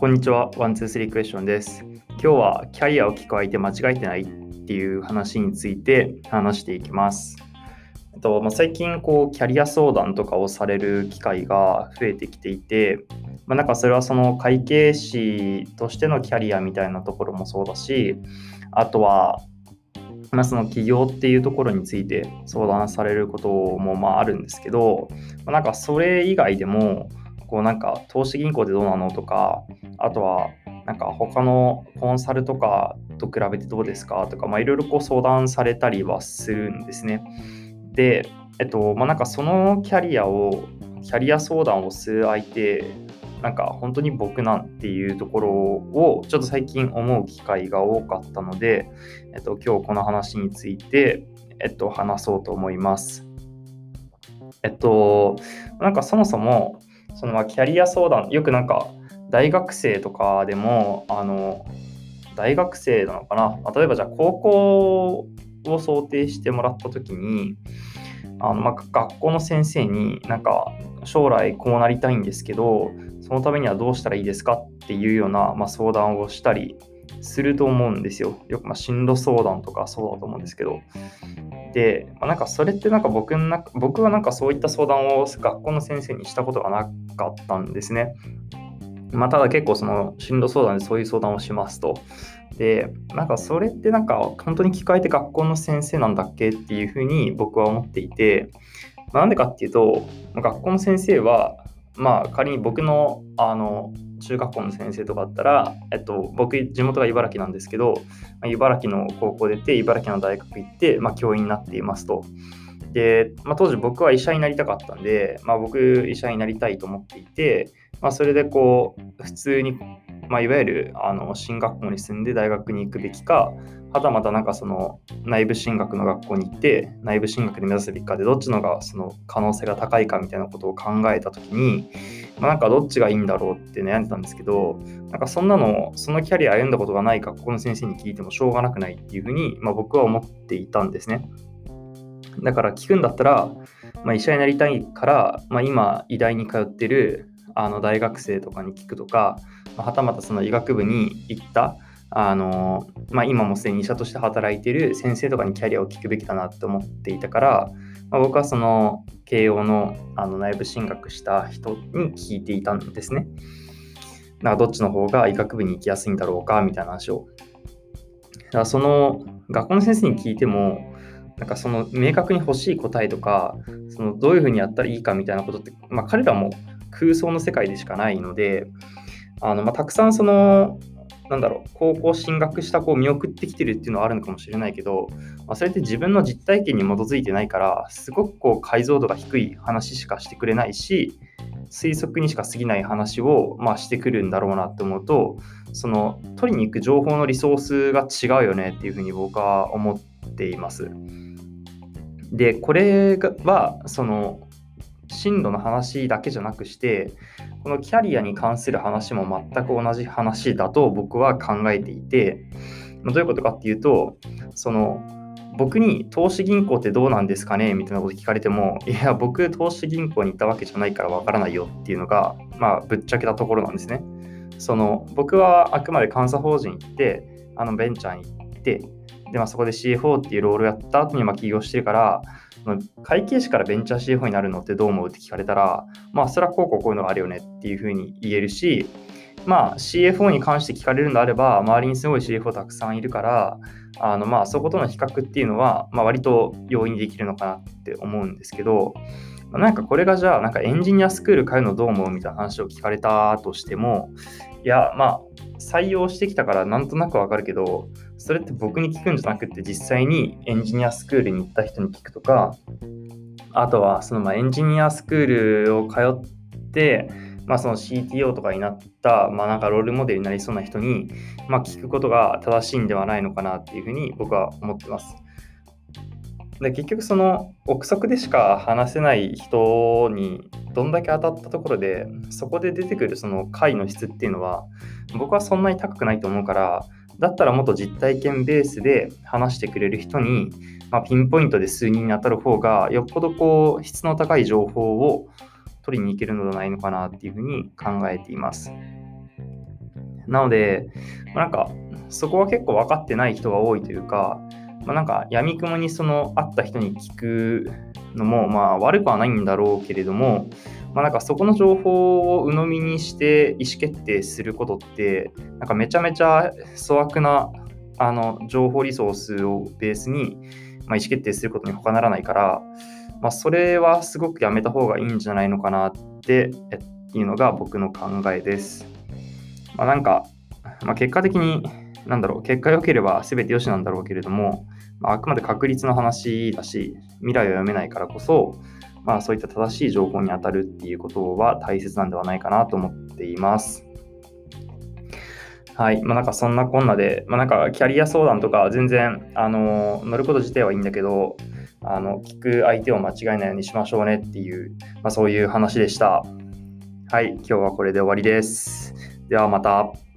こんにちは、ワン、ツー、スリークエスチョンです。今日はキャリアを聞く相手間違えてないっていう話について話していきます。とまあ、最近こうキャリア相談とかをされる機会が増えてきていて、まあ、なんかそれはその会計士としてのキャリアみたいなところもそうだし、あとはまあ、その起業っていうところについて相談されることもまああるんですけど、まあ、なんかそれ以外でもこうなんか投資銀行でどうなのとかあとはなんか他のコンサルとかと比べてどうですかとか、いろいろこう相談されたりはするんですね。で、えっと、まあ、なんかそのキャリアを、キャリア相談をする相手、なんか本当に僕なんていうところをちょっと最近思う機会が多かったので、えっと、今日この話について、えっと、話そうと思います。えっと、なんかそもそも、そのまキャリア相談、よくなんか大学生とかでも、あの、大学生なのかな、例えばじゃあ高校を想定してもらった時に、あのま学校の先生になんか将来こうなりたいんですけどそのためにはどうしたらいいですか？っていうような、まあ、相談をしたりすると思うんですよ。よくま進路相談とかそうだと思うんですけど。で、まあ、なんかそれってなんか僕な僕はなんかそういった相談を学校の先生にしたことがなかったんですね。まあ、ただ結構その進路相談でそういう相談をしますと。で、なんかそれってなんか本当に聞かれて学校の先生なんだっけっていうふうに僕は思っていて、まあ、なんでかっていうと、学校の先生はまあ、仮に僕のあの中学校の先生とかあったら、えっと、僕、地元が茨城なんですけど、茨城の高校出て、茨城の大学行って、まあ、教員になっていますと。で、まあ、当時僕は医者になりたかったんで、まあ、僕、医者になりたいと思っていて、まあ、それでこう、普通に、まあ、いわゆるあの進学校に住んで大学に行くべきか、はたまたなんかその内部進学の学校に行って内部進学で目指すべきかでどっちのがその可能性が高いかみたいなことを考えた時に、まあ、なんかどっちがいいんだろうって悩んでたんですけどなんかそんなのそのキャリア歩んだことがない学校の先生に聞いてもしょうがなくないっていうふうに、まあ、僕は思っていたんですね。だから聞くんだったら、まあ、医者になりたいから、まあ、今医大に通ってるあの大学生とかに聞くとか、はたまたその医学部に行ったあの、まあ、今もすでに医者として働いている先生とかにキャリアを聞くべきだなって思っていたから、まあ、僕はその慶応のあの内部進学した人に聞いていたんですね。なんかどっちの方が医学部に行きやすいんだろうかみたいな話を。だからその学校の先生に聞いても、なんかその明確に欲しい答えとか、そのどういうふうにやったらいいかみたいなことって、まあ、彼らも空想の世界でしかないので、あのまあ、たくさんそのなんだろう、高校進学した子を見送ってきてるっていうのはあるのかもしれないけど、まあ、それって自分の実体験に基づいてないから、すごくこう解像度が低い話しかしてくれないし、推測にしか過ぎない話を、まあ、してくるんだろうなって思うと、その取りに行く情報のリソースが違うよねっていうふうに僕は思っています。で、これは、その、進路の話だけじゃなくして、このキャリアに関する話も全く同じ話だと僕は考えていて、どういうことかっていうと、その僕に投資銀行ってどうなんですかね？みたいなこと聞かれても、いや、僕、投資銀行に行ったわけじゃないからわからないよっていうのが、まあ、ぶっちゃけたところなんですね。その僕はあくまで監査法人行って、あのベンチャーに行って、で、まあ、そこで CFO っていうロールをやった後にま起業してるから、会計士からベンチャー CFO になるのってどう思うって聞かれたら、まあ、それはこうこうこういうのがあるよねっていうふうに言えるし、まあ、CFO に関して聞かれるのであれば、周りにすごい CFO たくさんいるから、あのまあそことの比較っていうのは、まあ、割と容易にできるのかなって思うんですけど、まあ、なんかこれがじゃあ、なんかエンジニアスクール通うのどう思うみたいな話を聞かれたとしても、いや、まあ、採用してきたからなんとなくわかるけど、それって僕に聞くんじゃなくて、実際にエンジニアスクールに行った人に聞くとか、あとはそのまエンジニアスクールを通って、まあ、その CTO とかになった、まあ、なんかロールモデルになりそうな人に、まあ、聞くことが正しいんではないのかなっていうふうに僕は思ってます。で結局その憶測でしか話せない人にどんだけ当たったところでそこで出てくるその回の質っていうのは僕はそんなに高くないと思うからだったらもっと実体験ベースで話してくれる人に、まあ、ピンポイントで数人に当たる方がよっぽどこう質の高い情報を取りに行けるのではないのかなっていうふうに考えています。なので、まあ、なんか、そこは結構分かってない人が多いというか、まあ、なんか、やみくもにその会った人に聞くのも、まあ、悪くはないんだろうけれども、まあ、なんかそこの情報を鵜呑みにして意思決定することって、なんかめちゃめちゃ粗悪なあの情報リソースをベースに、まあ、意思決定することに他ならないから、まあ、それはすごくやめた方がいいんじゃないのかなっていうのが僕の考えです。まあ、なんか、まあ、結果的に、なんだろう、結果良ければ全て良しなんだろうけれども、まあ、あくまで確率の話だし、未来を読めないからこそ、まあ、そういった正しい情報に当たるっていうことは大切なんではないかなと思っています。はい。まあ、なんかそんなこんなで、まあ、なんかキャリア相談とか全然、あの、乗ること自体はいいんだけど、あの、聞く相手を間違えないようにしましょうねっていう、まあ、そういう話でした。はい。今日はこれで終わりです。ではまた。